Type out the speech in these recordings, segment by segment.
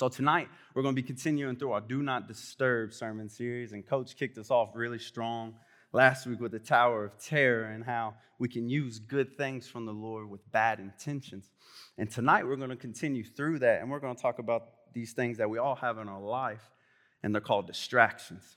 So tonight we're going to be continuing through our Do Not Disturb sermon series, and Coach kicked us off really strong last week with the Tower of Terror and how we can use good things from the Lord with bad intentions. And tonight we're going to continue through that, and we're going to talk about these things that we all have in our life, and they're called distractions.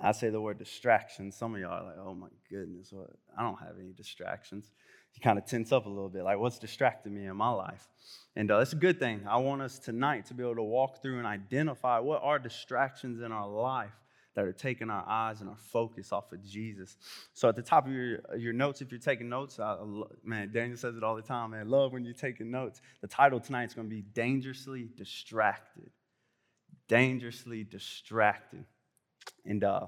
I say the word distraction. Some of y'all are like, oh my goodness, I don't have any distractions you kind of tense up a little bit like what's distracting me in my life? And uh, it's a good thing. I want us tonight to be able to walk through and identify what are distractions in our life that are taking our eyes and our focus off of jesus. So at the top of your, your notes if you're taking notes I, man daniel says it all the time man love when you're taking notes. The title tonight is going to be dangerously distracted. Dangerously distracted. And uh,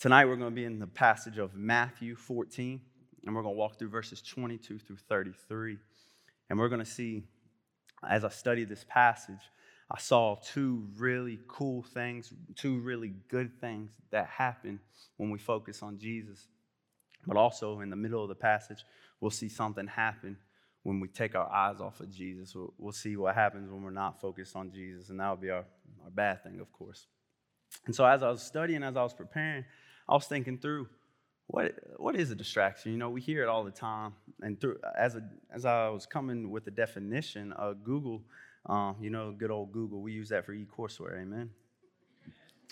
tonight we're going to be in the passage of matthew 14 and we're going to walk through verses 22 through 33. And we're going to see, as I study this passage, I saw two really cool things, two really good things that happen when we focus on Jesus. But also in the middle of the passage, we'll see something happen when we take our eyes off of Jesus. We'll, we'll see what happens when we're not focused on Jesus, and that would be our, our bad thing, of course. And so as I was studying, as I was preparing, I was thinking through what what is a distraction? You know, we hear it all the time. And through as a as I was coming with the definition of Google, uh, you know, good old Google, we use that for e-courseware. Amen.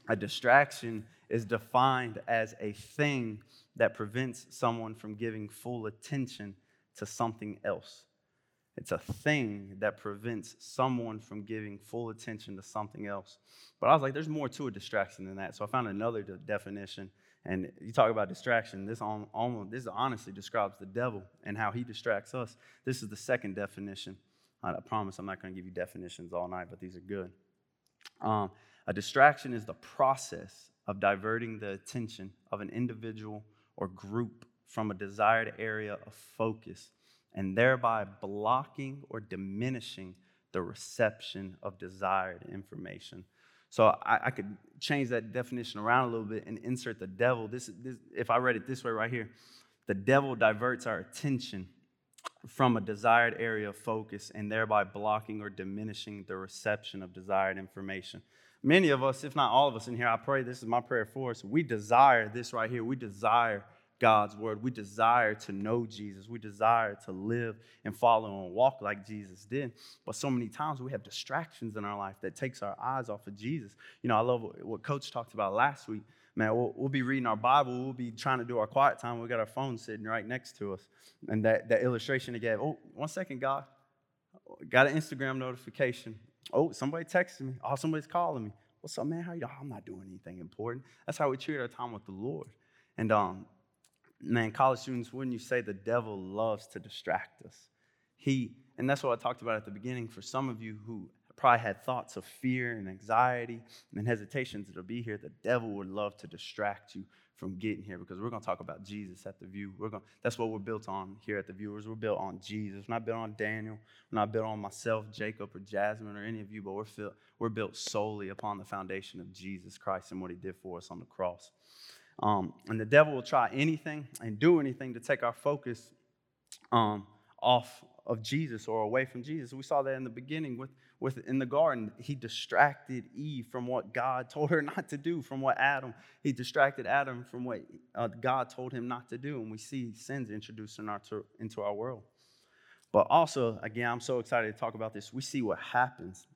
A distraction is defined as a thing that prevents someone from giving full attention to something else. It's a thing that prevents someone from giving full attention to something else. But I was like, there's more to a distraction than that. So I found another de- definition and you talk about distraction. This almost this honestly describes the devil and how he distracts us. This is the second definition. I promise I'm not going to give you definitions all night, but these are good. Um, a distraction is the process of diverting the attention of an individual or group from a desired area of focus and thereby blocking or diminishing the reception of desired information. So I, I, could change that definition around a little bit and insert the devil. This, this, if I read it this way right here, the devil diverts our attention from a desired area of focus and thereby blocking or diminishing the reception of desired information. Many of us, if not all of us in here, I pray this is my prayer for us. We desire this right here. We desire God's word. We desire to know Jesus. We desire to live and follow and walk like Jesus did. But so many times we have distractions in our life that takes our eyes off of Jesus. You know, I love what Coach talked about last week. Man, we'll, we'll be reading our Bible. We'll be trying to do our quiet time. We got our phone sitting right next to us. And that, that illustration gave, oh, one second, God. Got an Instagram notification. Oh, somebody texted me. Oh, somebody's calling me. What's up, man? How you? Oh, I'm not doing anything important. That's how we treat our time with the Lord. And um, man, college students, wouldn't you say the devil loves to distract us? He, and that's what I talked about at the beginning. For some of you who probably had thoughts of fear and anxiety and hesitations to be here, the devil would love to distract you from getting here because we're going to talk about Jesus at the View. We're going, that's what we're built on here at the Viewers. We're built on Jesus. We're not built on Daniel. We're not built on myself, Jacob, or Jasmine, or any of you, but we're, filled, we're built solely upon the foundation of Jesus Christ and what he did for us on the cross. Um, and the devil will try anything and do anything to take our focus um, off of Jesus or away from Jesus. We saw that in the beginning with, with in the garden. He distracted Eve from what God told her not to do, from what Adam, he distracted Adam from what uh, God told him not to do. And we see sins introduced in our, to, into our world. But also, again, I'm so excited to talk about this. We see what happens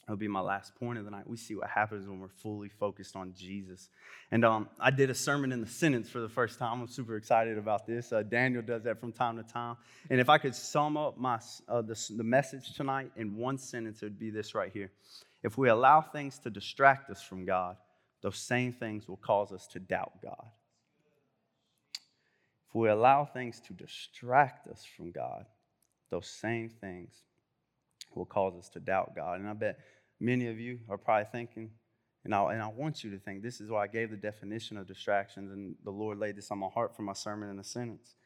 That'll be my last point of the night. We see what happens when we're fully focused on Jesus. And um, I did a sermon in the sentence for the first time. I'm super excited about this. Uh, Daniel does that from time to time. And if I could sum up my, uh, the, the message tonight in one sentence, it would be this right here. If we allow things to distract us from God, those same things will cause us to doubt God. If we allow things to distract us from God, those same things will cause us to doubt God. And I bet many of you are probably thinking, and I, and I want you to think, this is why I gave the definition of distractions, and the Lord laid this on my heart for my sermon in a sentence.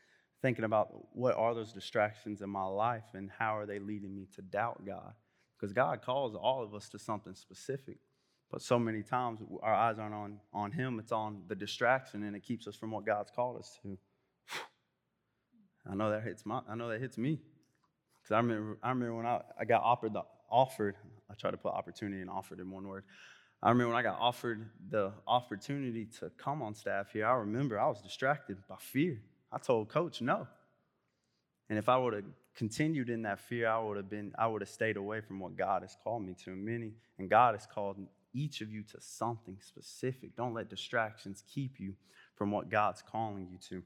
Thinking about what are those distractions in my life and how are they leading me to doubt God? Because God calls all of us to something specific. But so many times our eyes aren't on, on Him, it's on the distraction, and it keeps us from what God's called us to. I know that hits my, I know that hits me. Because I remember, I remember when I, I got offered the, offered I tried to put opportunity and offered in one word. I remember when I got offered the opportunity to come on staff here, I remember I was distracted by fear. I told coach no. And if I would have continued in that fear, I would have been, I would have stayed away from what God has called me to. Many, and God has called each of you to something specific. Don't let distractions keep you from what God's calling you to.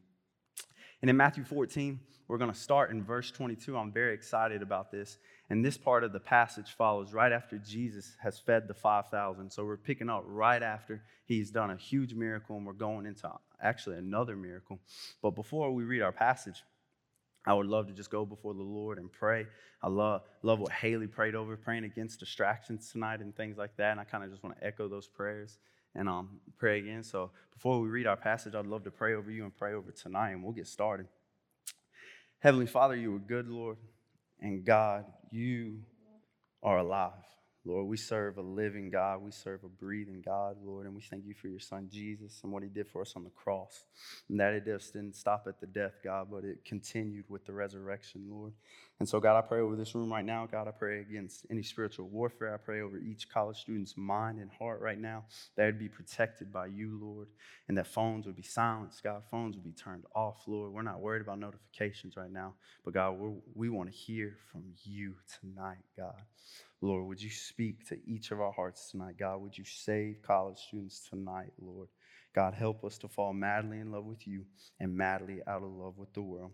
And in Matthew 14, we're going to start in verse 22. I'm very excited about this. And this part of the passage follows right after Jesus has fed the 5,000. So we're picking up right after he's done a huge miracle, and we're going into actually another miracle. But before we read our passage, I would love to just go before the Lord and pray. I love, love what Haley prayed over, praying against distractions tonight and things like that. And I kind of just want to echo those prayers and um, pray again. So before we read our passage, I'd love to pray over you and pray over tonight, and we'll get started. Heavenly Father, you are good, Lord, and God, you are alive. Lord, we serve a living God. We serve a breathing God, Lord, and we thank you for your son Jesus and what he did for us on the cross. And that it just didn't stop at the death, God, but it continued with the resurrection, Lord. And so, God, I pray over this room right now. God, I pray against any spiritual warfare. I pray over each college student's mind and heart right now that would be protected by you, Lord, and that phones would be silenced. God, phones would be turned off, Lord. We're not worried about notifications right now, but God, we want to hear from you tonight, God. Lord, would you speak to each of our hearts tonight? God, would you save college students tonight, Lord? God, help us to fall madly in love with you and madly out of love with the world.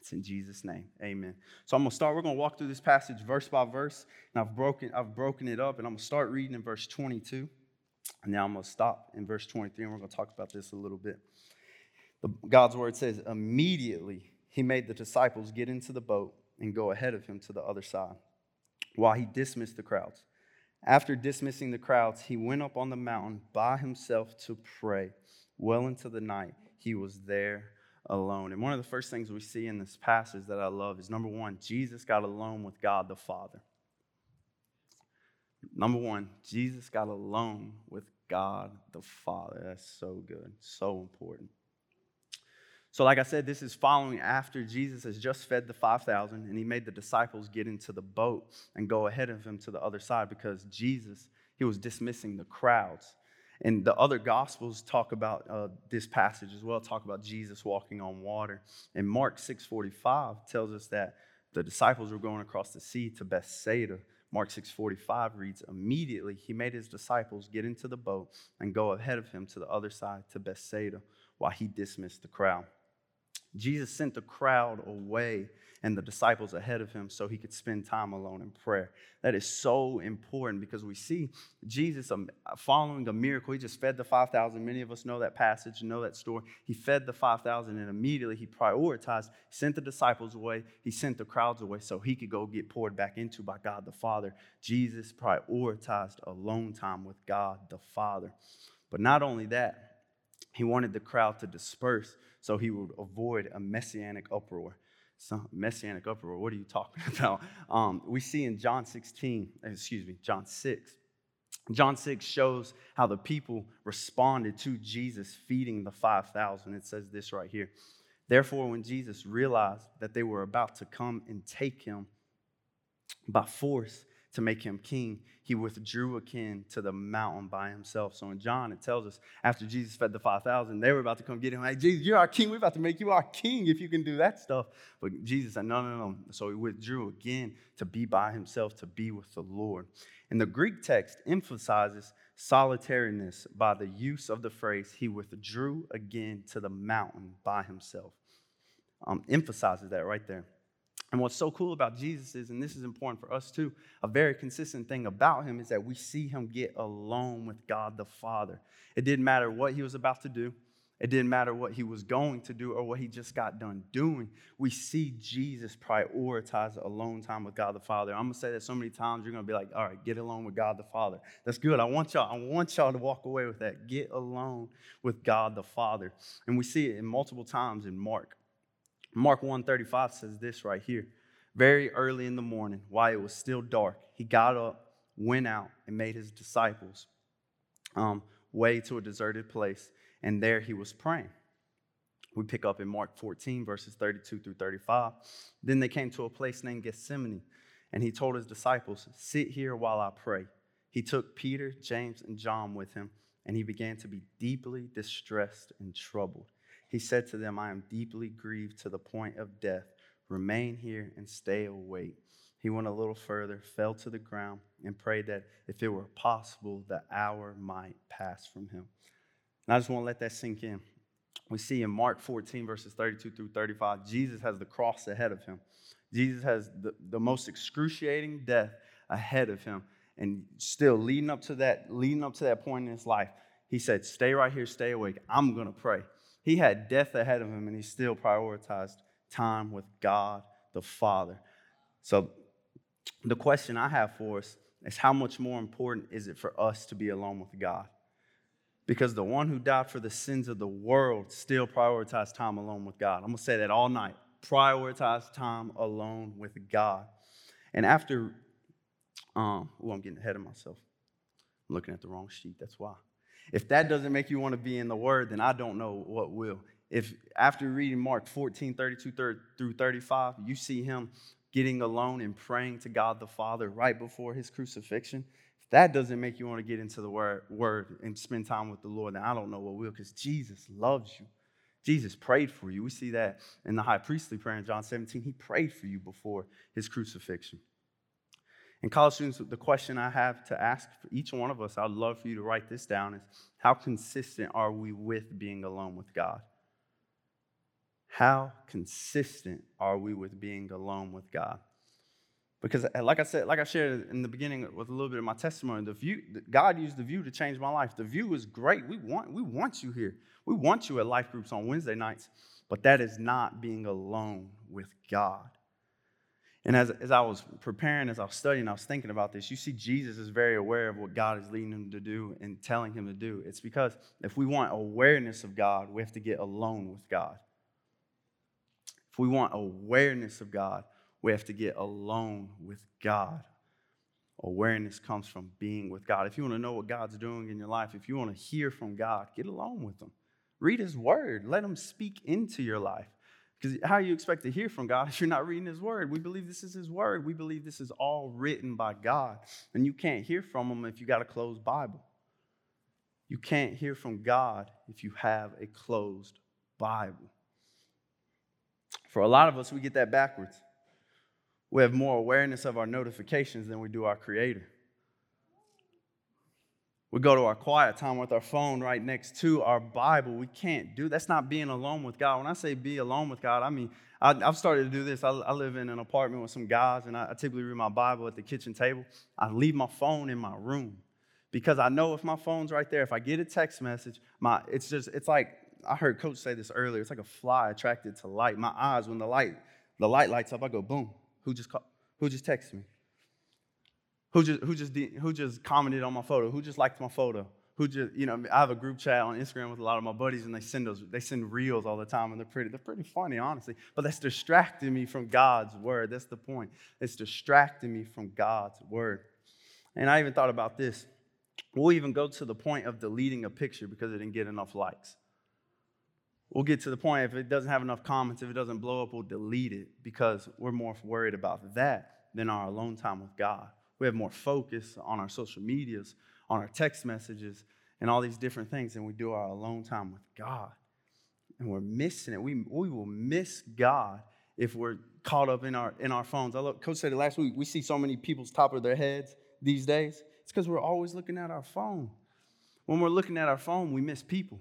It's in Jesus' name. Amen. So I'm gonna start. We're gonna walk through this passage verse by verse, and I've broken, I've broken it up, and I'm gonna start reading in verse 22. And now I'm gonna stop in verse 23, and we're gonna talk about this a little bit. The, God's word says, immediately he made the disciples get into the boat and go ahead of him to the other side while he dismissed the crowds. After dismissing the crowds, he went up on the mountain by himself to pray. Well into the night, he was there alone. And one of the first things we see in this passage that I love is number one, Jesus got alone with God the Father. Number one, Jesus got alone with God the Father. That's so good, so important. So, like I said, this is following after Jesus has just fed the 5,000 and he made the disciples get into the boat and go ahead of him to the other side because Jesus, he was dismissing the crowds. And the other gospels talk about uh, this passage as well, talk about Jesus walking on water. And Mark 6:45 tells us that the disciples were going across the sea to Bethsaida. Mark 6:45 reads, "Immediately he made his disciples get into the boat and go ahead of him to the other side to Bethsaida while he dismissed the crowd." Jesus sent the crowd away and the disciples ahead of him so he could spend time alone in prayer. That is so important because we see Jesus um, following a miracle. He just fed the 5,000. Many of us know that passage, know that story. He fed the 5,000 and immediately he prioritized, sent the disciples away, he sent the crowds away so he could go get poured back into by God the Father. Jesus prioritized alone time with God the Father. But not only that, he wanted the crowd to disperse so he would avoid a messianic uproar. So, messianic uproar, what are you talking about? Um, we see in John 16, excuse me, John 6. John 6 shows how the people responded to Jesus feeding the 5,000. It says this right here. Therefore, when Jesus realized that they were about to come and take him by force, to make him king, he withdrew again to the mountain by himself. So in John, it tells us after Jesus fed the 5,000, they were about to come get him. Hey, Jesus, you're our king. We're about to make you our king if you can do that stuff. But Jesus said, no, no, no. So he withdrew again to be by himself, to be with the Lord. And the Greek text emphasizes solitariness by the use of the phrase, he withdrew again to the mountain by himself. Um, emphasizes that right there. And what's so cool about Jesus is, and this is important for us too, a very consistent thing about him is that we see him get alone with God the Father. It didn't matter what he was about to do, it didn't matter what he was going to do or what he just got done doing. We see Jesus prioritize alone time with God the Father. I'm gonna say that so many times you're gonna be like, all right, get alone with God the Father. That's good. I want y'all, I want y'all to walk away with that. Get alone with God the Father. And we see it in multiple times in Mark. Mark 135 says this right here. Very early in the morning, while it was still dark, he got up, went out, and made his disciples um, way to a deserted place, and there he was praying. We pick up in Mark 14, verses 32 through 35. Then they came to a place named Gethsemane, And he told his disciples, Sit here while I pray. He took Peter, James, and John with him, and he began to be deeply distressed and troubled. He said to them, I am deeply grieved to the point of death. Remain here and stay awake. He went a little further, fell to the ground, and prayed that if it were possible, the hour might pass from him. And I just want to let that sink in. We see in Mark 14, verses 32 through 35, Jesus has the cross ahead of him. Jesus has the, the most excruciating death ahead of him. And still leading up to that, leading up to that point in his life, he said, Stay right here, stay awake. I'm gonna pray. He had death ahead of him, and he still prioritized time with God the Father. So the question I have for us is how much more important is it for us to be alone with God? Because the one who died for the sins of the world still prioritized time alone with God. I'm gonna say that all night prioritize time alone with God. And after, um, oh, I'm getting ahead of myself. I'm looking at the wrong sheet. That's why. If that doesn't make you want to be in the Word, then I don't know what will. If after reading Mark 14, 32 through 35, you see him getting alone and praying to God the Father right before his crucifixion, if that doesn't make you want to get into the word, word and spend time with the Lord, then I don't know what will, because Jesus loves you. Jesus prayed for you. We see that in the high priestly prayer in John 17. He prayed for you before his crucifixion. And college students, the question I have to ask for each one of us, I'd love for you to write this down, is how consistent are we with being alone with God? How consistent are we with being alone with God? Because, uh, like I said, like I shared in the beginning with a little bit of my testimony, the view, God used the view to change my life. The view is great. We want, we want you here. We want you at life groups on Wednesday nights, but that is not being alone with God. And as, as I was preparing, as I was studying, I was thinking about this. You see, Jesus is very aware of what God is leading him to do and telling him to do. It's because if we want awareness of God, we have to get alone with God. If we want awareness of God, we have to get alone with God. Awareness comes from being with God. If you want to know what God's doing in your life, if you want to hear from God, get alone with Him. Read His Word. Let Him speak into your life. Because how you expect to hear from God if you're not reading His Word? We believe this is His Word. We believe this is all written by God. And you can't hear from Him if you got a closed Bible. You can't hear from God if you have a closed Bible. For a lot of us, we get that backwards. We have more awareness of our notifications than we do our Creator. We go to our quiet time with our phone right next to our Bible. We can't do that's not being alone with God. When I say be alone with God, I mean I, have started to do this. I, I, live in an apartment with some guys, and I, I typically read my Bible at the kitchen table. I leave my phone in my room because I know if my phone's right there, if I get a text message, my it's just it's like I heard Coach say this earlier. It's like a fly attracted to light. My eyes, when the light the light lights up, I go boom. Who just called? Who just texted me? Who just, who, just who just commented on my photo? Who just liked my photo? Who just, you know, I have a group chat on Instagram with a lot of my buddies, and they send those, they send reels all the time, and they're pretty, they're pretty funny, honestly. But that's distracting me from God's word. That's the point. It's distracting me from God's word. And I even thought about this. We'll even go to the point of deleting a picture because it didn't get enough likes. We'll get to the point if it doesn't have enough comments, if it doesn't blow up, we'll delete it because we're more worried about that than our alone time with God. We have more focus on our social medias, on our text messages, and all these different things than we do our alone time with God. And we're missing it. We, we will miss God if we're caught up in our, in our phones. I look, Coach said it last week. We see so many people's top of their heads these days. It's because we're always looking at our phone. When we're looking at our phone, we miss people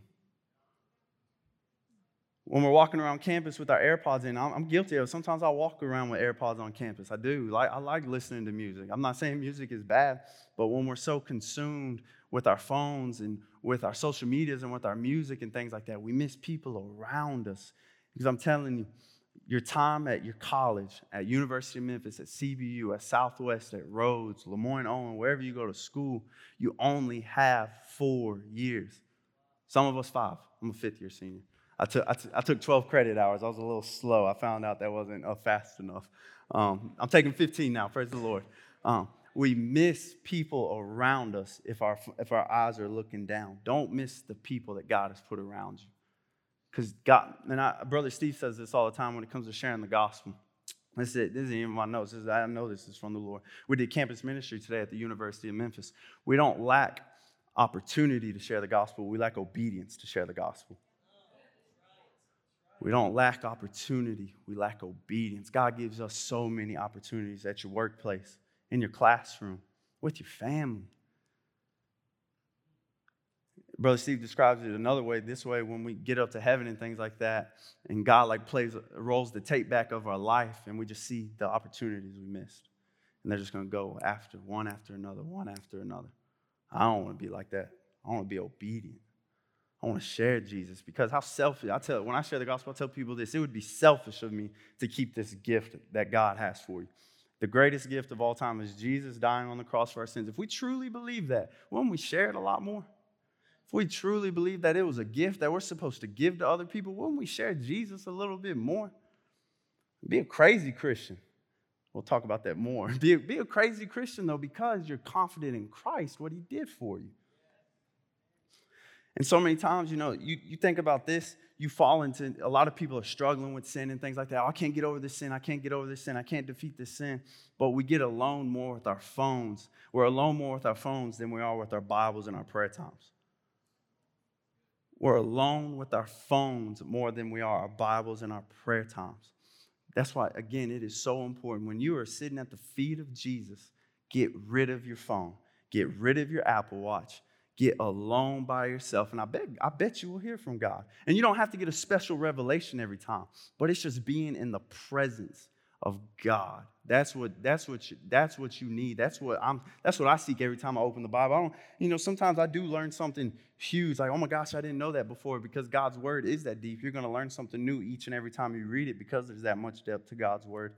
when we're walking around campus with our AirPods in, I'm, I'm, guilty of. Sometimes I walk around with AirPods on campus. I do. Like, I like listening to music. I'm not saying music is bad, but when we're so consumed with our phones and with our social medias and with our music and things like that, we miss people around us. Because I'm telling you, your time at your college, at University of Memphis, at CBU, at Southwest, at Rhodes, LeMoyne-Owen, wherever you go to school, you only have four years. Some of us five. I'm a fifth year senior. I took, took 12 credit hours. I was a little slow. I found out that wasn't uh, fast enough. Um, I'm taking 15 now, praise the Lord. Um, we miss people around us if our, if our eyes are looking down. Don't miss the people that God has put around you. Because God, and I, Brother Steve says this all the time when it comes to sharing the gospel. This is, this is in my notes. Is, I know this is from the Lord. We did campus ministry today at the University of Memphis. We don't lack opportunity to share the gospel, we lack obedience to share the gospel. We don't lack opportunity, we lack obedience. God gives us so many opportunities at your workplace, in your classroom, with your family. Brother Steve describes it another way, this way, when we get up to heaven and things like that, and God like plays, rolls the tape back of our life, and we just see the opportunities we missed. And they're just gonna go after one after another, one after another. I don't want to be like that. I want to be obedient. I want to share Jesus because how selfish. I tell when I share the gospel, I tell people this. It would be selfish of me to keep this gift that God has for you. The greatest gift of all time is Jesus dying on the cross for our sins. If we truly believe that, wouldn't we share it a lot more? If we truly believe that it was a gift that we're supposed to give to other people, wouldn't we share Jesus a little bit more? Be a crazy Christian. We'll talk about that more. Be a, be a crazy Christian, though, because you're confident in Christ, what he did for you. And so many times, you know, you, you think about this, you fall into a lot of people are struggling with sin and things like that. Oh, I can't get over this sin. I can't get over this sin. I can't defeat this sin. But we get alone more with our phones. We're alone more with our phones than we are with our Bibles and our prayer times. We're alone with our phones more than we are our Bibles and our prayer times. That's why, again, it is so important. When you are sitting at the feet of Jesus, get rid of your phone, get rid of your Apple Watch, get alone by yourself. And I bet, I bet you will hear from God. And you don't have to get a special revelation every time, but it's just being in the presence of God. That's what that's what you, that's what you need. That's what I'm that's what I seek every time I open the Bible. I don't, you know, sometimes I do learn something huge, like, oh my gosh, I didn't know that before, because God's word is that deep. You're gonna learn something new each and every time you read it because there's that much depth to God's word.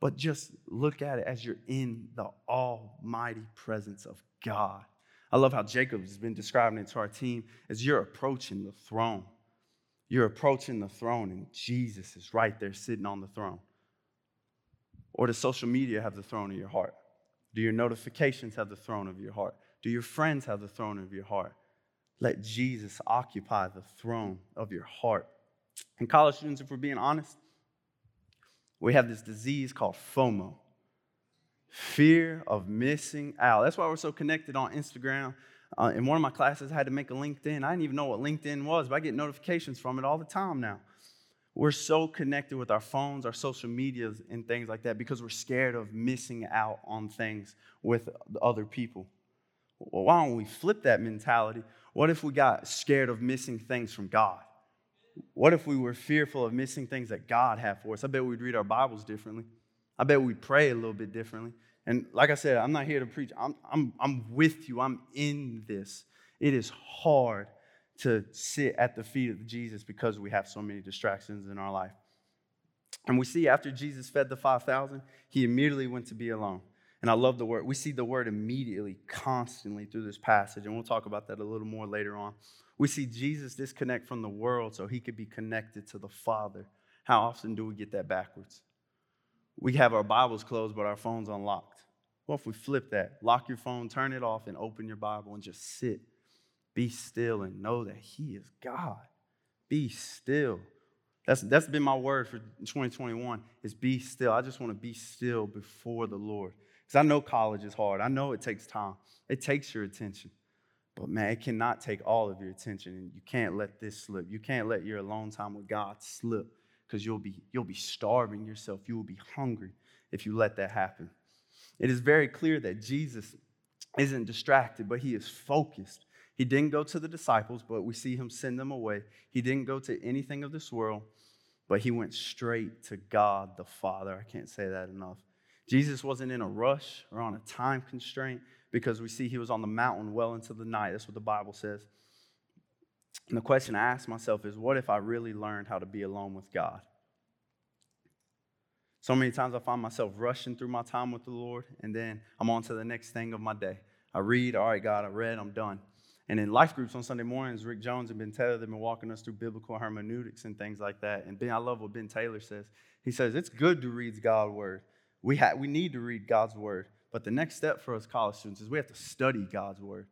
But just look at it as you're in the almighty presence of God. I love how Jacob has been describing it to our team as you're approaching the throne. You're approaching the throne, and Jesus is right there sitting on the throne. Or does social media have the throne of your heart? Do your notifications have the throne of your heart? Do your friends have the throne of your heart? Let Jesus occupy the throne of your heart. And college students, if we're being honest, we have this disease called FOMO fear of missing out. That's why we're so connected on Instagram. Uh, in one of my classes, I had to make a LinkedIn. I didn't even know what LinkedIn was, but I get notifications from it all the time now. We're so connected with our phones, our social medias, and things like that because we're scared of missing out on things with other people. Well, why don't we flip that mentality? What if we got scared of missing things from God? What if we were fearful of missing things that God had for us? I bet we'd read our Bibles differently. I bet we'd pray a little bit differently. And like I said, I'm not here to preach. I'm, I'm, I'm with you. I'm in this. It is hard to sit at the feet of Jesus because we have so many distractions in our life. And we see after Jesus fed the 5,000, he immediately went to be alone. And I love the word. We see the word immediately, constantly through this passage. And we'll talk about that a little more later on. We see Jesus disconnect from the world so he could be connected to the Father. How often do we get that backwards? We have our Bibles closed, but our phones unlocked. What if we flip that? Lock your phone, turn it off, and open your Bible and just sit be still and know that He is God. Be still. That's, that's been my word for 2021 is be still. I just want to be still before the Lord. Because I know college is hard. I know it takes time. It takes your attention. But man, it cannot take all of your attention. And you can't let this slip. You can't let your alone time with God slip because you'll be, you'll be starving yourself. You will be hungry if you let that happen. It is very clear that Jesus isn't distracted, but he is focused. He didn't go to the disciples, but we see him send them away. He didn't go to anything of this world, but he went straight to God the Father. I can't say that enough. Jesus wasn't in a rush or on a time constraint because we see he was on the mountain well into the night. That's what the Bible says. And the question I ask myself is what if I really learned how to be alone with God? So many times I find myself rushing through my time with the Lord, and then I'm on to the next thing of my day. I read, all right, God, I read, I'm done. And in life groups on Sunday mornings, Rick Jones and Ben Taylor, they've been walking us through biblical hermeneutics and things like that. And Ben, I love what Ben Taylor says. He says, it's good to read God's word. We, ha- we need to read God's word. But the next step for us college students is we have to study God's word.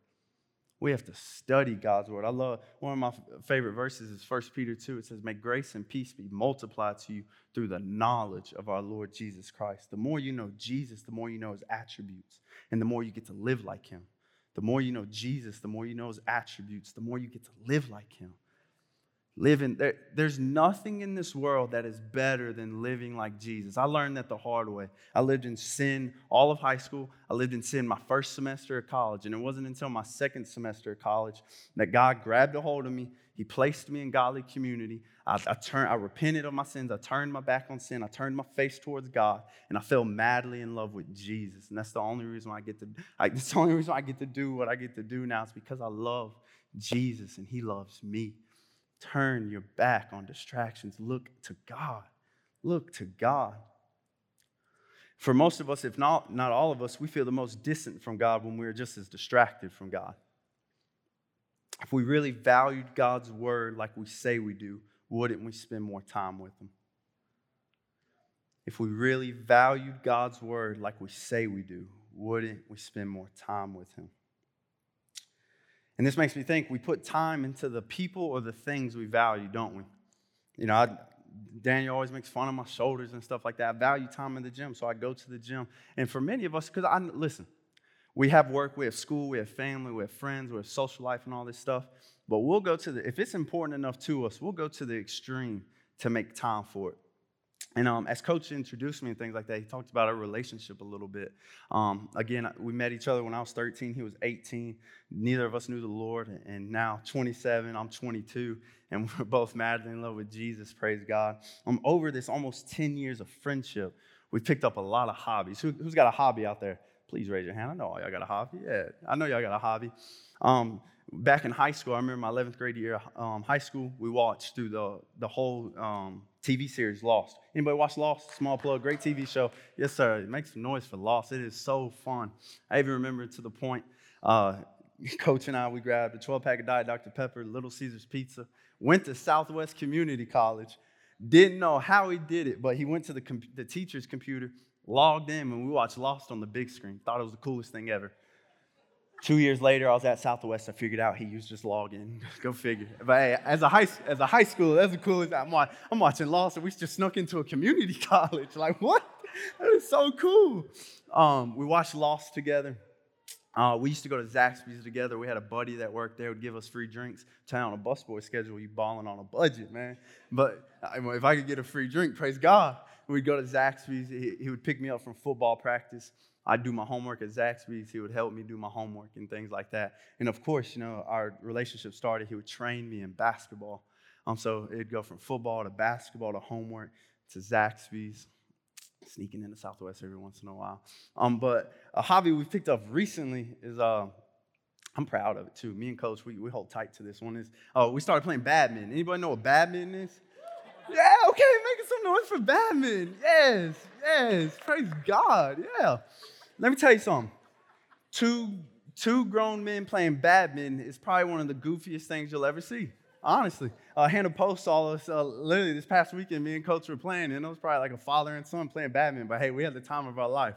We have to study God's word. I love one of my favorite verses is 1 Peter 2. It says, May grace and peace be multiplied to you through the knowledge of our Lord Jesus Christ. The more you know Jesus, the more you know his attributes, and the more you get to live like him. The more you know Jesus, the more you know his attributes, the more you get to live like him living there, there's nothing in this world that is better than living like jesus. I learned that the hard way. I lived in sin all of high school. I lived in sin my first semester of college and it wasn't until my second semester of college that god grabbed a hold of me. He placed me in godly community. I, I turned i repented of my sins. I turned my back on sin. I turned my face towards god and i fell madly in love with jesus. And that's the only reason i get to I, that's the only reason i get to do what i get to do now is because i love jesus and he loves me Turn your back on distractions. Look to God. Look to God. For most of us, if not, not all of us, we feel the most distant from God when we're just as distracted from God. If we really valued God's word like we say we do, wouldn't we spend more time with Him? If we really valued God's word like we say we do, wouldn't we spend more time with Him? And this makes me think we put time into the people or the things we value, don't we? You know, I, Daniel always makes fun of my shoulders and stuff like that. I value time in the gym, so I go to the gym. And for many of us, because I listen, we have work, we have school, we have family, we have friends, we have social life and all this stuff. But we'll go to the, if it's important enough to us, we'll go to the extreme to make time for it. And um, as Coach introduced me and things like that, he talked about our relationship a little bit. Um, again, we met each other when I was 13. He was 18. Neither of us knew the Lord. And now, 27, I'm 22, and we're both madly in love with Jesus. Praise God. Um, over this almost 10 years of friendship, we picked up a lot of hobbies. Who, has got a hobby out there? Please raise your hand. I know all y'all got a hobby. Yeah, I know y'all got a hobby. Um, back in high school, I remember my 11th grade year, um, high school, we watched through the, the whole um, TV series Lost. Anybody watch Lost? Small plug, great TV show. Yes, sir. It makes some noise for Lost. It is so fun. I even remember to the point, uh, Coach and I, we grabbed a 12 pack of Diet Dr. Pepper, Little Caesars Pizza, went to Southwest Community College. Didn't know how he did it, but he went to the, com- the teacher's computer, logged in, and we watched Lost on the big screen. Thought it was the coolest thing ever. Two years later, I was at Southwest. I figured out he used just log in. Go figure. But hey, as a high as a high schooler, that's the coolest. I'm, I'm watching Lost, and we just snuck into a community college. Like what? That is so cool. Um, we watched Lost together. Uh, we used to go to Zaxby's together. We had a buddy that worked there, would give us free drinks. Tell on a busboy schedule, you balling on a budget, man. But if I could get a free drink, praise God. We'd go to Zaxby's. He, he would pick me up from football practice. I'd do my homework at Zaxby's. He would help me do my homework and things like that. And of course, you know, our relationship started. He would train me in basketball. Um, so it'd go from football to basketball to homework to Zaxby's, sneaking into Southwest every once in a while. Um, but a hobby we picked up recently is uh, I'm proud of it too. Me and Coach, we, we hold tight to this one. Is oh, we started playing badminton. Anybody know what badminton is? Yeah, okay, making some noise for badminton. Yes, yes, praise God. Yeah. Let me tell you something. Two, two grown men playing badminton is probably one of the goofiest things you'll ever see. Honestly, uh, Hannah Post saw us uh, literally this past weekend. Me and Coach were playing, and it was probably like a father and son playing badminton. But hey, we had the time of our life.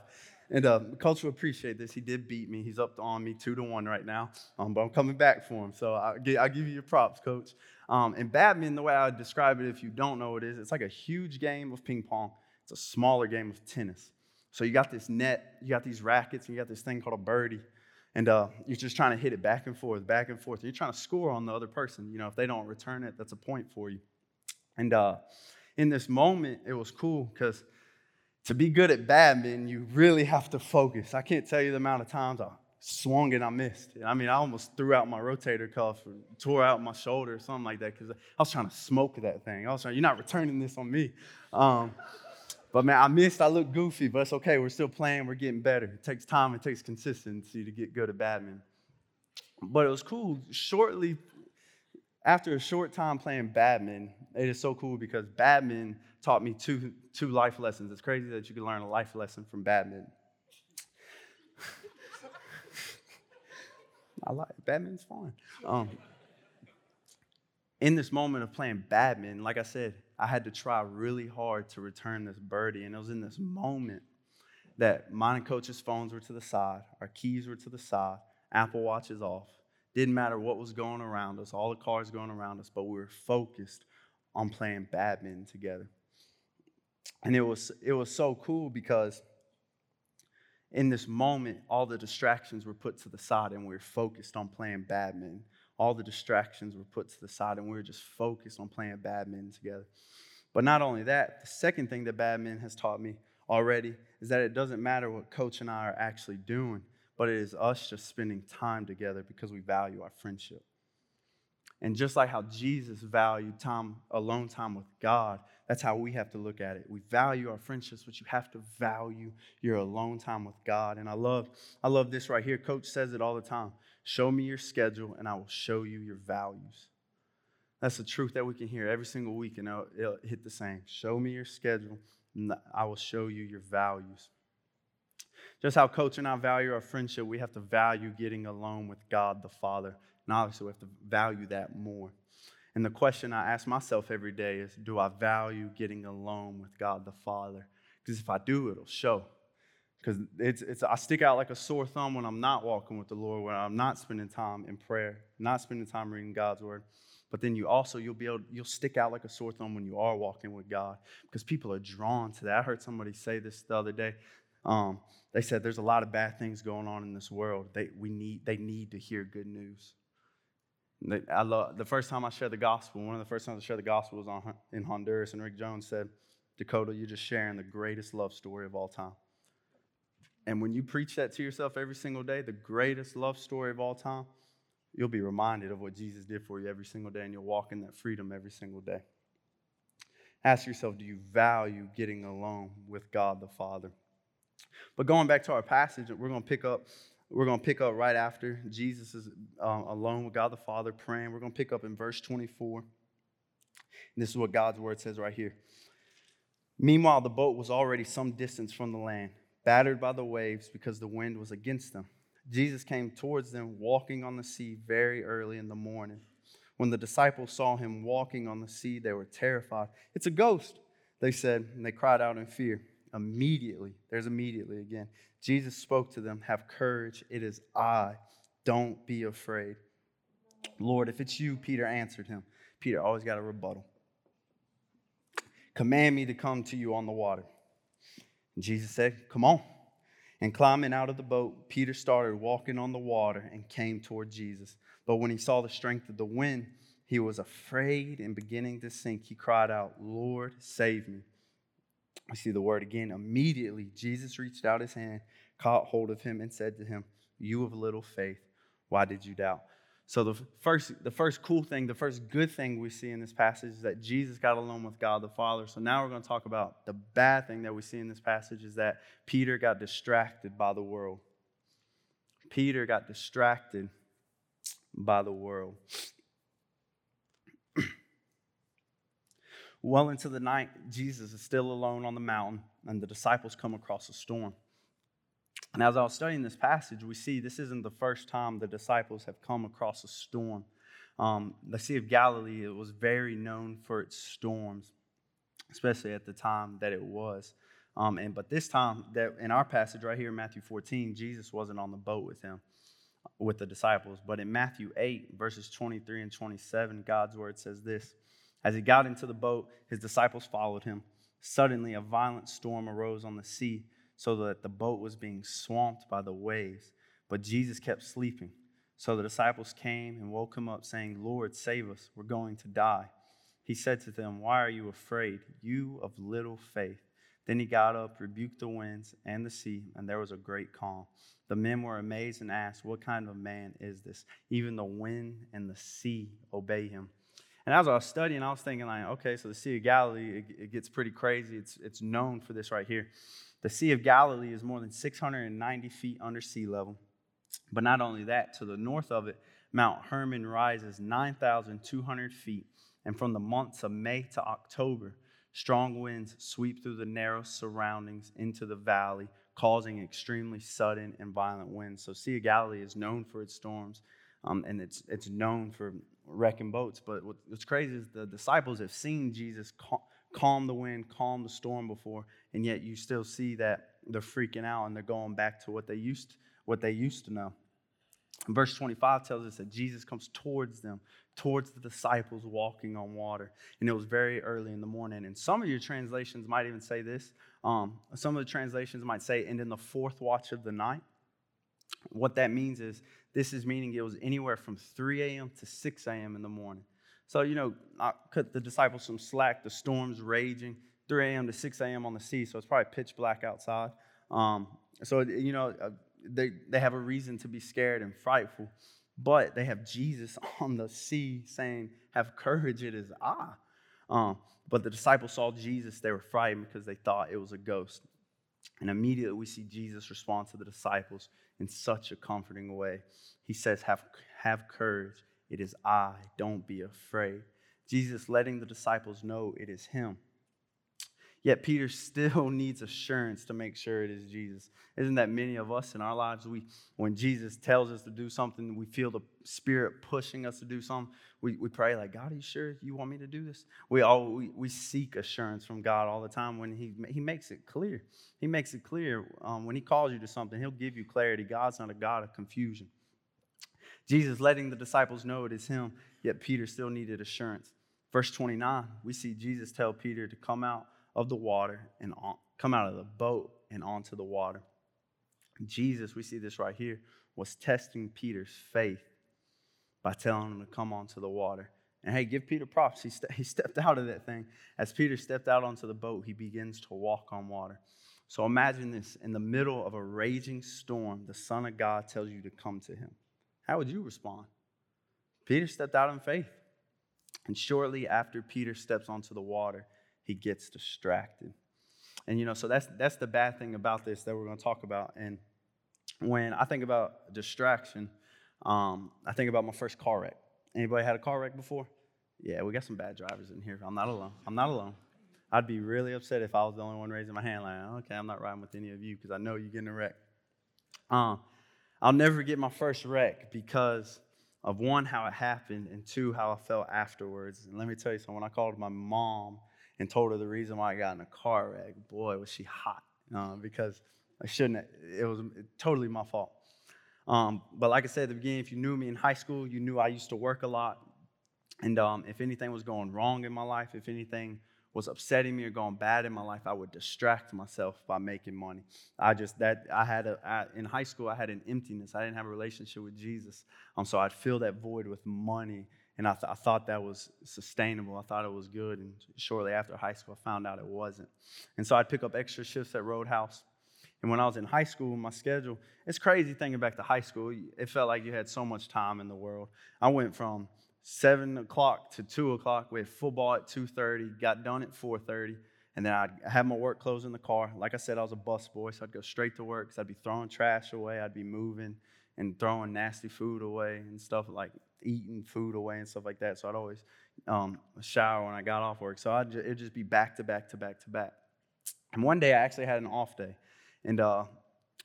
And uh, Coach will appreciate this. He did beat me. He's up on me two to one right now. Um, but I'm coming back for him. So I'll give, I'll give you your props, Coach. Um, and badminton, the way I would describe it, if you don't know what it is, it's like a huge game of ping pong. It's a smaller game of tennis. So you got this net, you got these rackets, and you got this thing called a birdie. And uh, you're just trying to hit it back and forth, back and forth. And you're trying to score on the other person. You know, if they don't return it, that's a point for you. And uh, in this moment, it was cool because to be good at badminton, you really have to focus. I can't tell you the amount of times I swung and I missed. I mean, I almost threw out my rotator cuff or tore out my shoulder or something like that because I was trying to smoke that thing. I was trying, you're not returning this on me. Um, but man, I missed. I look goofy, but it's okay. We're still playing. We're getting better. It takes time. It takes consistency to get good at badminton. But it was cool. Shortly after a short time playing badminton, it is so cool because badminton taught me two, two life lessons. It's crazy that you can learn a life lesson from badminton. I like. Badminton's fun. Um, in this moment of playing badminton, like I said, I had to try really hard to return this birdie. And it was in this moment that mine and coach's phones were to the side, our keys were to the side, Apple Watch is off, Didn't matter what was going around us, all the cars going around us, but we were focused on playing badminton together. And it was, it was so cool because in this moment, all the distractions were put to the side and we were focused on playing badminton. All the distractions were put to the side and we were just focused on playing badminton together. But not only that, the second thing that badminton has taught me already is that it doesn't matter what coach and I are actually doing, but it is us just spending time together because we value our friendship. And just like how Jesus valued time, alone time with God, that's how we have to look at it. We value our friendships, but you have to value your alone time with God. And I love, I love this right here. Coach says it all the time. Show me your schedule, and I will show you your values. That's the truth that we can hear every single week, and it'll, it'll hit the same. Show me your schedule, and I will show you your values. Just how Coach and I value our friendship, we have to value getting alone with God the Father. And obviously, we have to value that more. And the question I ask myself every day is Do I value getting alone with God the Father? Because if I do, it'll show. Because it's, it's, I stick out like a sore thumb when I'm not walking with the Lord, when I'm not spending time in prayer, not spending time reading God's word. But then you also, you'll be able, you'll stick out like a sore thumb when you are walking with God because people are drawn to that. I heard somebody say this the other day. Um, they said there's a lot of bad things going on in this world. They, we need, they need to hear good news. I love, the first time I shared the gospel, one of the first times I shared the gospel was on, in Honduras, and Rick Jones said, Dakota, you're just sharing the greatest love story of all time. And when you preach that to yourself every single day, the greatest love story of all time, you'll be reminded of what Jesus did for you every single day, and you'll walk in that freedom every single day. Ask yourself, do you value getting alone with God the Father? But going back to our passage, we're going to pick up. We're going to pick up right after Jesus is uh, alone with God the Father praying. We're going to pick up in verse 24. And this is what God's word says right here. Meanwhile, the boat was already some distance from the land, battered by the waves because the wind was against them. Jesus came towards them walking on the sea very early in the morning. When the disciples saw him walking on the sea, they were terrified. It's a ghost, they said, and they cried out in fear. Immediately, there's immediately again. Jesus spoke to them, Have courage, it is I. Don't be afraid. Lord, if it's you, Peter answered him. Peter always got a rebuttal. Command me to come to you on the water. And Jesus said, Come on. And climbing out of the boat, Peter started walking on the water and came toward Jesus. But when he saw the strength of the wind, he was afraid and beginning to sink. He cried out, Lord, save me. We see the word again. Immediately, Jesus reached out his hand, caught hold of him, and said to him, You of little faith, why did you doubt? So the first, the first cool thing, the first good thing we see in this passage is that Jesus got alone with God the Father. So now we're going to talk about the bad thing that we see in this passage is that Peter got distracted by the world. Peter got distracted by the world. Well into the night, Jesus is still alone on the mountain, and the disciples come across a storm. And as I was studying this passage, we see this isn't the first time the disciples have come across a storm. Um, the Sea of Galilee it was very known for its storms, especially at the time that it was. Um, and but this time, that in our passage right here in Matthew 14, Jesus wasn't on the boat with him, with the disciples. But in Matthew 8, verses 23 and 27, God's word says this: As he got into the boat, his disciples followed him. Suddenly, a violent storm arose on the sea so that the boat was being swamped by the waves. But Jesus kept sleeping. So the disciples came and woke him up, saying, Lord, save us, we're going to die. He said to them, Why are you afraid, you of little faith? Then he got up, rebuked the winds and the sea, and there was a great calm. The men were amazed and asked, What kind of man is this? Even the wind and the sea obey him. And as I was studying, I was thinking, like, okay, so the Sea of Galilee, it, it gets pretty crazy. It's, it's known for this right here. The Sea of Galilee is more than 690 feet under sea level. But not only that, to the north of it, Mount Hermon rises 9,200 feet. And from the months of May to October, strong winds sweep through the narrow surroundings into the valley, causing extremely sudden and violent winds. So, Sea of Galilee is known for its storms, um, and it's, it's known for wrecking boats. But what's crazy is the disciples have seen Jesus calm the wind, calm the storm before, and yet you still see that they're freaking out and they're going back to what they used what they used to know. Verse 25 tells us that Jesus comes towards them, towards the disciples walking on water. And it was very early in the morning. And some of your translations might even say this. Um, some of the translations might say, and in the fourth watch of the night. What that means is this is meaning it was anywhere from 3 a.m. to 6 a.m. in the morning. So, you know, I cut the disciples some slack. The storm's raging, 3 a.m. to 6 a.m. on the sea. So it's probably pitch black outside. Um, so, you know, uh, they, they have a reason to be scared and frightful, but they have Jesus on the sea saying, Have courage, it is I. Um, but the disciples saw Jesus, they were frightened because they thought it was a ghost. And immediately we see Jesus respond to the disciples in such a comforting way. He says, Have, have courage, it is I, don't be afraid. Jesus letting the disciples know it is Him. Yet Peter still needs assurance to make sure it is Jesus. Isn't that many of us in our lives, we, when Jesus tells us to do something, we feel the Spirit pushing us to do something. We, we pray like, God, are you sure you want me to do this? We all we, we seek assurance from God all the time when He He makes it clear. He makes it clear um, when He calls you to something, He'll give you clarity. God's not a God of confusion. Jesus letting the disciples know it is Him, yet Peter still needed assurance. Verse 29, we see Jesus tell Peter to come out of the water and on, come out of the boat and onto the water. Jesus, we see this right here, was testing Peter's faith by telling him to come onto the water. And hey, give Peter props. He, he stepped out of that thing. As Peter stepped out onto the boat, he begins to walk on water. So imagine this in the middle of a raging storm, the Son of God tells you to come to him. How would you respond? Peter stepped out in faith. And shortly after Peter steps onto the water, he gets distracted. And you know, so that's that's the bad thing about this that we're going to talk about. And when I think about distraction, um, I think about my first car wreck. Anybody had a car wreck before? Yeah, we got some bad drivers in here. I'm not alone. I'm not alone. I'd be really upset if I was the only one raising my hand, like, okay, I'm not riding with any of you because I know you're getting a wreck. Uh, I'll never get my first wreck because of one, how it happened, and two, how I felt afterwards. And let me tell you something, when I called my mom and told her the reason why I got in a car wreck. Boy, was she hot uh, because I shouldn't. It was totally my fault. Um, but like I said at the beginning, if you knew me in high school, you knew I used to work a lot. And um, if anything was going wrong in my life, if anything was upsetting me or going bad in my life, I would distract myself by making money. I just that I had a I, in high school I had an emptiness. I didn't have a relationship with Jesus, um, so I'd fill that void with money and I, th- I, thought that was sustainable. I thought it was good. And shortly after high school, I found out it wasn't. And so I'd pick up extra shifts at Roadhouse. And when I was in high school, my schedule, it's crazy thinking back to high school. It felt like you had so much time in the world. I went from 7 o'clock to 2 o'clock. We had football at 2.30, got done at 4.30. And then I'd have my work clothes in the car. Like I said, I was a bus boy, so I'd go straight to work because I'd be throwing trash away. I'd be moving and throwing nasty food away and stuff like eating food away and stuff like that. So I'd always um, shower when I got off work. So I'd it'd just be back to back to back to back. And one day I actually had an off day, and uh,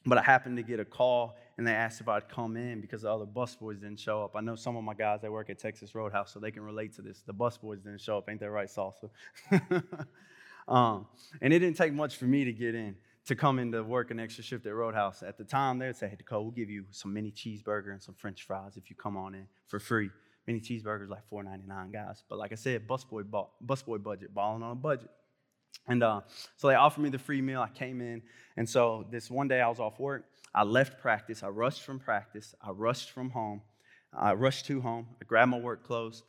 but I happened to get a call and they asked if I'd come in because the other bus boys didn't show up. I know some of my guys that work at Texas Roadhouse, so they can relate to this. The bus boys didn't show up, ain't that right, Salsa? um, and it didn't take much for me to get in to come into work an extra shift at Roadhouse. At the time, they would say, hey, Dakota, we'll give you some mini cheeseburger and some french fries if you come on in for free. Mini cheeseburgers like $4.99, guys. But like I said, busboy, busboy budget, balling on a budget. And uh, so they offered me the free meal. I came in. And so this one day I was off work. I left practice. I rushed from practice. I rushed from home. I rushed to home. I grabbed my work clothes.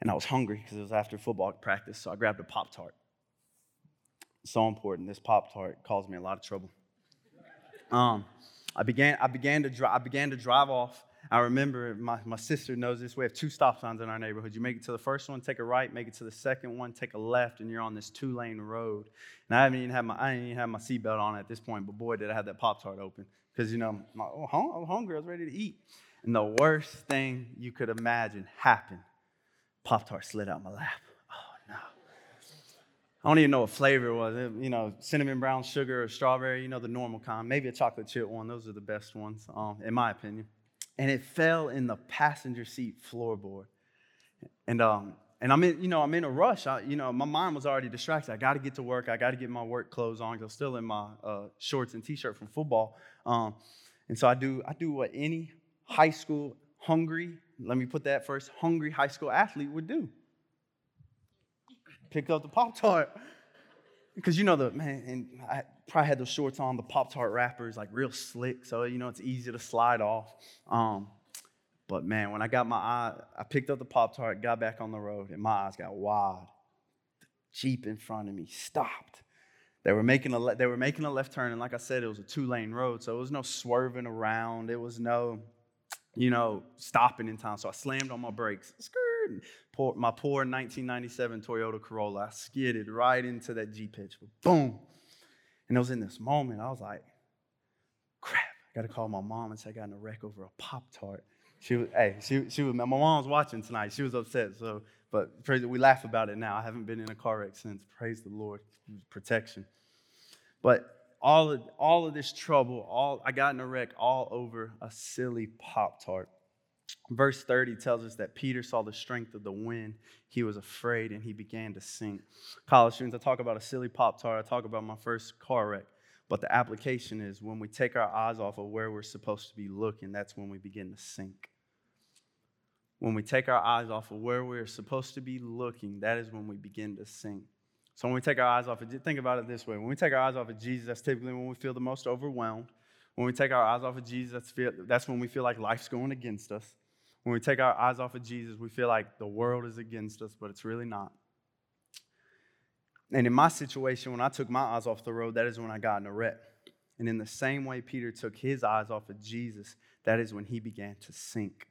And I was hungry because it was after football practice. So I grabbed a Pop Tart so important. This Pop Tart caused me a lot of trouble. Um, I began, I began to drive, I began to drive off. I remember my, my sister knows this. We have two stop signs in our neighborhood. You make it to the first one, take a right, make it to the second one, take a left, and you're on this two-lane road. And I haven't even had my I didn't even have my seatbelt on at this point, but boy, did I have that Pop Tart open. Because you know, my, hungry, I was ready to eat. And the worst thing you could imagine happened. Pop Tart slid out my lap. I don't even know what flavor it was. You know, cinnamon brown sugar or strawberry, you know, the normal kind. Maybe a chocolate chip one. Those are the best ones, um, in my opinion. And it fell in the passenger seat floorboard. And, um, and I'm in, you know, I'm in a rush. I, you know, my mind was already distracted. I got to get to work. I got to get my work clothes on. I'm still in my uh, shorts and t-shirt from football. Um, and so I do, I do what any high school hungry, let me put that first, hungry high school athlete would do. Pick up the Pop Tart. Because you know the man, and I probably had those shorts on, the Pop Tart wrappers, like real slick, so you know it's easy to slide off. Um, but man, when I got my eye, I picked up the Pop Tart, got back on the road, and my eyes got wide. The Jeep in front of me stopped. They were making a le- they were making a left turn, and like I said, it was a two lane road, so it was no swerving around. It was no, you know, stopping in time. So I slammed on my brakes. Poor, my poor 1997 Toyota Corolla. I skidded right into that Jeep hitch. Boom. And it was in this moment I was like, crap. I got to call my mom and say I got in a wreck over a Pop Tart. She was, hey, she, she was, my mom's watching tonight. She was upset. So, but praise, we laugh about it now. I haven't been in a car wreck since. Praise the Lord, protection. But all of, all of this trouble, all I got in a wreck all over a silly Pop Tart. Verse 30 tells us that Peter saw the strength of the wind. He was afraid and he began to sink. College students, I talk about a silly Pop Tart. I talk about my first car wreck. But the application is when we take our eyes off of where we're supposed to be looking, that's when we begin to sink. When we take our eyes off of where we're supposed to be looking, that is when we begin to sink. So when we take our eyes off of, think about it this way: when we take our eyes off of Jesus, that's typically when we feel the most overwhelmed. When we take our eyes off of Jesus, that's, when we feel like life's going against us. When we take our eyes off of Jesus, we feel like the world is against us, but it's really not. And in my situation, when I took my eyes off the road, that is when I got in a wreck. And in the same way Peter took his eyes off of Jesus, that is when he began to sink.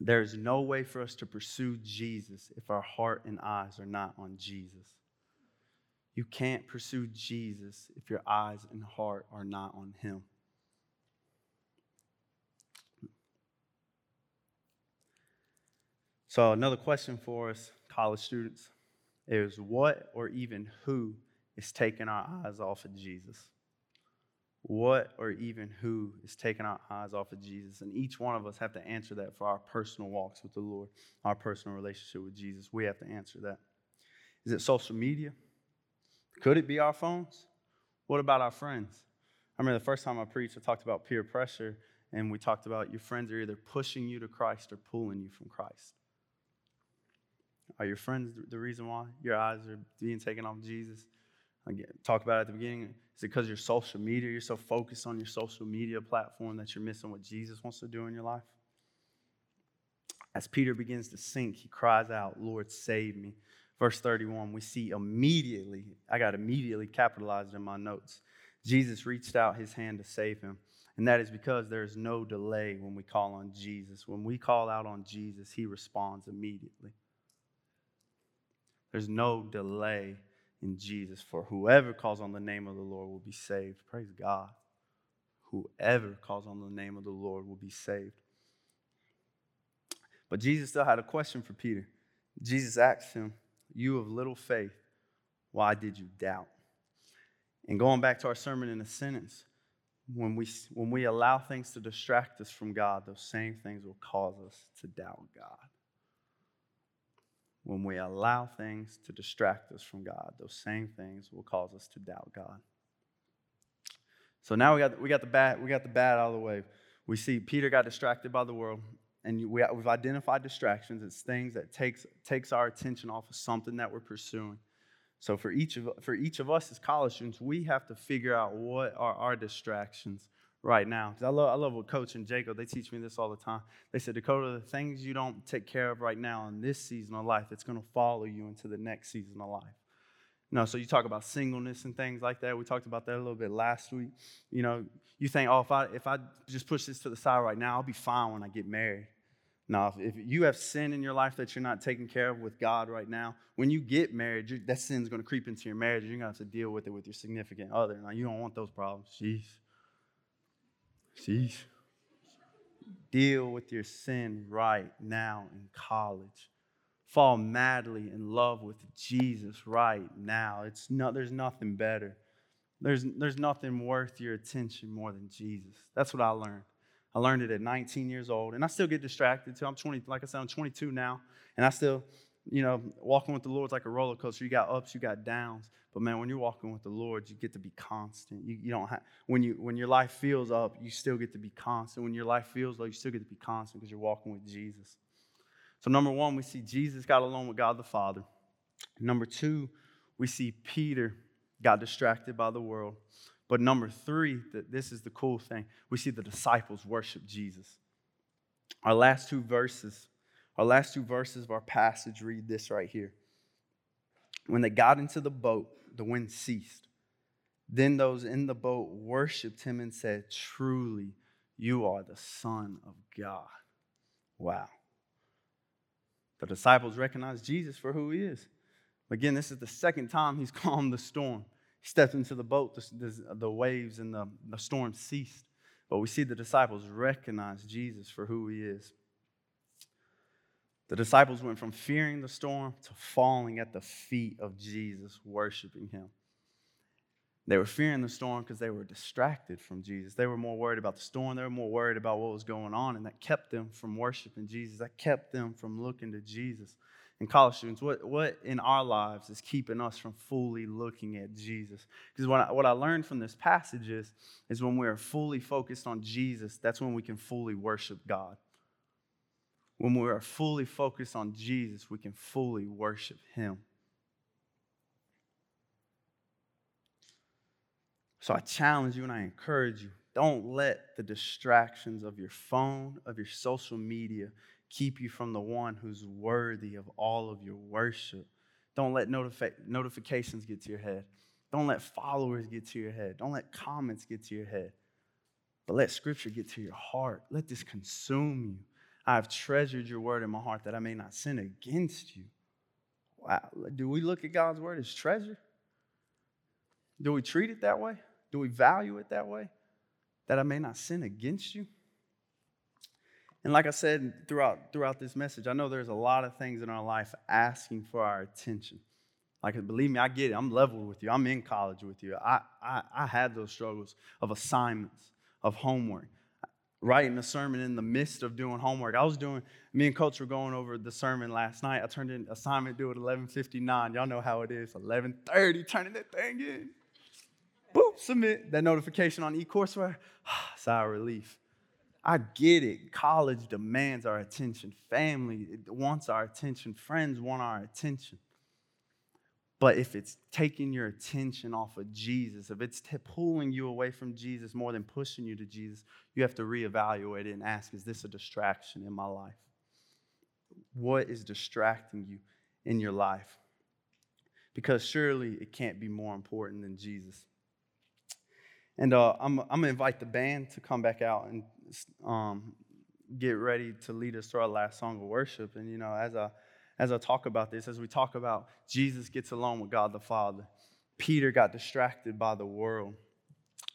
There is no way for us to pursue Jesus if our heart and eyes are not on Jesus. You can't pursue Jesus if your eyes and heart are not on Him. So, another question for us, college students, is what or even who is taking our eyes off of Jesus? what or even who is taking our eyes off of Jesus. And each one of us have to answer that for our personal walks with the Lord, our personal relationship with Jesus. We have to answer that. Is it social media? Could it be our phones? What about our friends? I remember the first time I preached, I talked about peer pressure, and we talked about your friends are either pushing you to Christ or pulling you from Christ. Are your friends the reason why your eyes are being taken off Jesus? Again, talk about it at the beginning. Is it because your social media, you're so focused on your social media platform that you're missing what Jesus wants to do in your life? As Peter begins to sink, he cries out, Lord, save me. Verse 31, we see immediately, I got immediately capitalized in my notes. Jesus reached out his hand to save him. And that is because there is no delay when we call on Jesus. When we call out on Jesus, he responds immediately. There's no delay in Jesus. For whoever calls on the name of the Lord will be saved. Praise God. Whoever calls on the name of the Lord will be saved. But Jesus still had a question for Peter. Jesus asked him, You of little faith, why did you doubt? And going back to our sermon in a sentence, when we, when we allow things to distract us from God, those same things will cause us to doubt God when we allow things to distract us from God, those same things will cause us to doubt God. So now we got, we got, the, bad, we got the bad out of the way. We see Peter got distracted by the world, and we, we've identified distractions. It's things that takes, takes our attention off of something that we're pursuing. So for each of, for each of us as college students, we have to figure out what are our distractions right now. I love, I love what Coach and Jacob, they teach me this all the time. They said, Dakota, the things you don't take care of right now in this season of life, it's going to follow you into the next season of life. No, so you talk about singleness and things like that. We talked about that a little bit last week. You know, you think, oh, if I if I just push this to the side right now, I'll be fine when I get married. Now, if, you have sin in your life that you're not taking care of with God right now, when you get married, that sin's going to creep into your marriage. You're going to have to deal with it with your significant other. Now, you don't want those problems. Jeez. Sheesh. Deal with your sin right now in college. Fall madly in love with Jesus right now. It's no, there's nothing better. There's, there's nothing worth your attention more than Jesus. That's what I learned. I learned it at 19 years old, and I still get distracted. Till I'm 20, like I said, I'm 22 now, and I still you know, walking with the Lord is like a roller coaster. You got ups, you got downs. But man, when you're walking with the Lord, you get to be constant. You, you don't have when you when your life feels up, you still get to be constant. When your life feels low, you still get to be constant because you're walking with Jesus. So number one, we see Jesus got along with God the Father. Number two, we see Peter got distracted by the world. But number three, that this is the cool thing, we see the disciples worship Jesus. Our last two verses, our last two verses of our passage read this right here. When they got into the boat, the wind ceased. Then those in the boat worshiped him and said, Truly, you are the Son of God. Wow. The disciples recognized Jesus for who he is. Again, this is the second time he's calmed the storm. Stepped into the boat, the, the, the waves and the, the storm ceased. But we see the disciples recognize Jesus for who he is. The disciples went from fearing the storm to falling at the feet of Jesus, worshiping him. They were fearing the storm because they were distracted from Jesus. They were more worried about the storm. They were more worried about what was going on, and that kept them from worshiping Jesus. That kept them from looking to Jesus. And college students, what, what in our lives is keeping us from fully looking at Jesus? Because what I, what I learned from this passage is, is when we're fully focused on Jesus, that's when we can fully worship God. When we are fully focused on Jesus, we can fully worship Him. So I challenge you and I encourage you don't let the distractions of your phone, of your social media, keep you from the one who's worthy of all of your worship. Don't let notifi- notifications get to your head. Don't let followers get to your head. Don't let comments get to your head. But let scripture get to your heart. Let this consume you. I have treasured your word in my heart that I may not sin against you. Wow. Do we look at God's word as treasure? Do we treat it that way? Do we value it that way? That I may not sin against you? And like I said throughout, throughout this message, I know there's a lot of things in our life asking for our attention. Like, believe me, I get it. I'm leveled with you. I'm in college with you. I, I, I had those struggles of assignments, of homework writing a sermon in the midst of doing homework. I was doing, me and Coach were going over the sermon last night. I turned in assignment due at 11.59. Y'all know how it is, 11.30, turning that thing in. Boop, submit. That notification on eCourseWare, sigh of relief. I get it. College demands our attention. Family wants our attention. Friends want our attention. But if it's taking your attention off of Jesus, if it's t- pulling you away from Jesus more than pushing you to Jesus, you have to reevaluate it and ask is this a distraction in my life? What is distracting you in your life? Because surely it can't be more important than Jesus. And uh, I'm, I'm going to invite the band to come back out and um, get ready to lead us through our last song of worship. And, you know, as I as I talk about this, as we talk about Jesus gets along with God the Father, Peter got distracted by the world.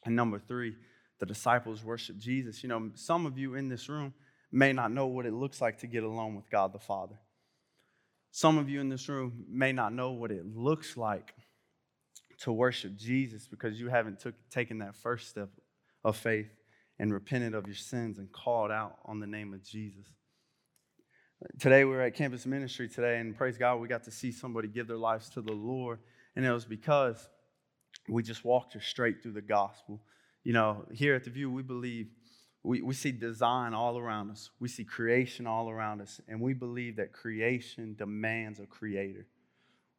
And number three, the disciples worship Jesus. You know, some of you in this room may not know what it looks like to get along with God the Father. Some of you in this room may not know what it looks like to worship Jesus because you haven't took, taken that first step of faith and repented of your sins and called out on the name of Jesus. Today we were at campus ministry today, and praise God, we got to see somebody give their lives to the Lord. And it was because we just walked straight through the gospel. You know, here at the View, we believe we, we see design all around us, we see creation all around us, and we believe that creation demands a creator.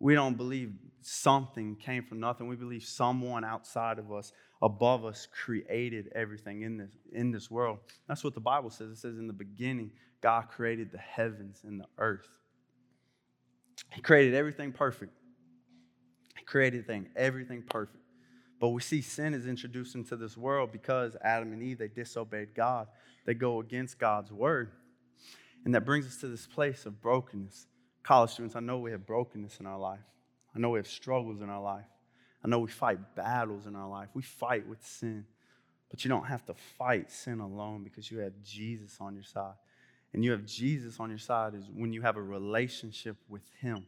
We don't believe something came from nothing. We believe someone outside of us, above us, created everything in this, in this world. That's what the Bible says. It says in the beginning, God created the heavens and the earth. He created everything perfect. He created thing, everything perfect. But we see sin is introduced into this world because Adam and Eve, they disobeyed God. They go against God's word. And that brings us to this place of brokenness. College students, I know we have brokenness in our life. I know we have struggles in our life. I know we fight battles in our life. We fight with sin. But you don't have to fight sin alone because you have Jesus on your side and you have Jesus on your side is when you have a relationship with Him.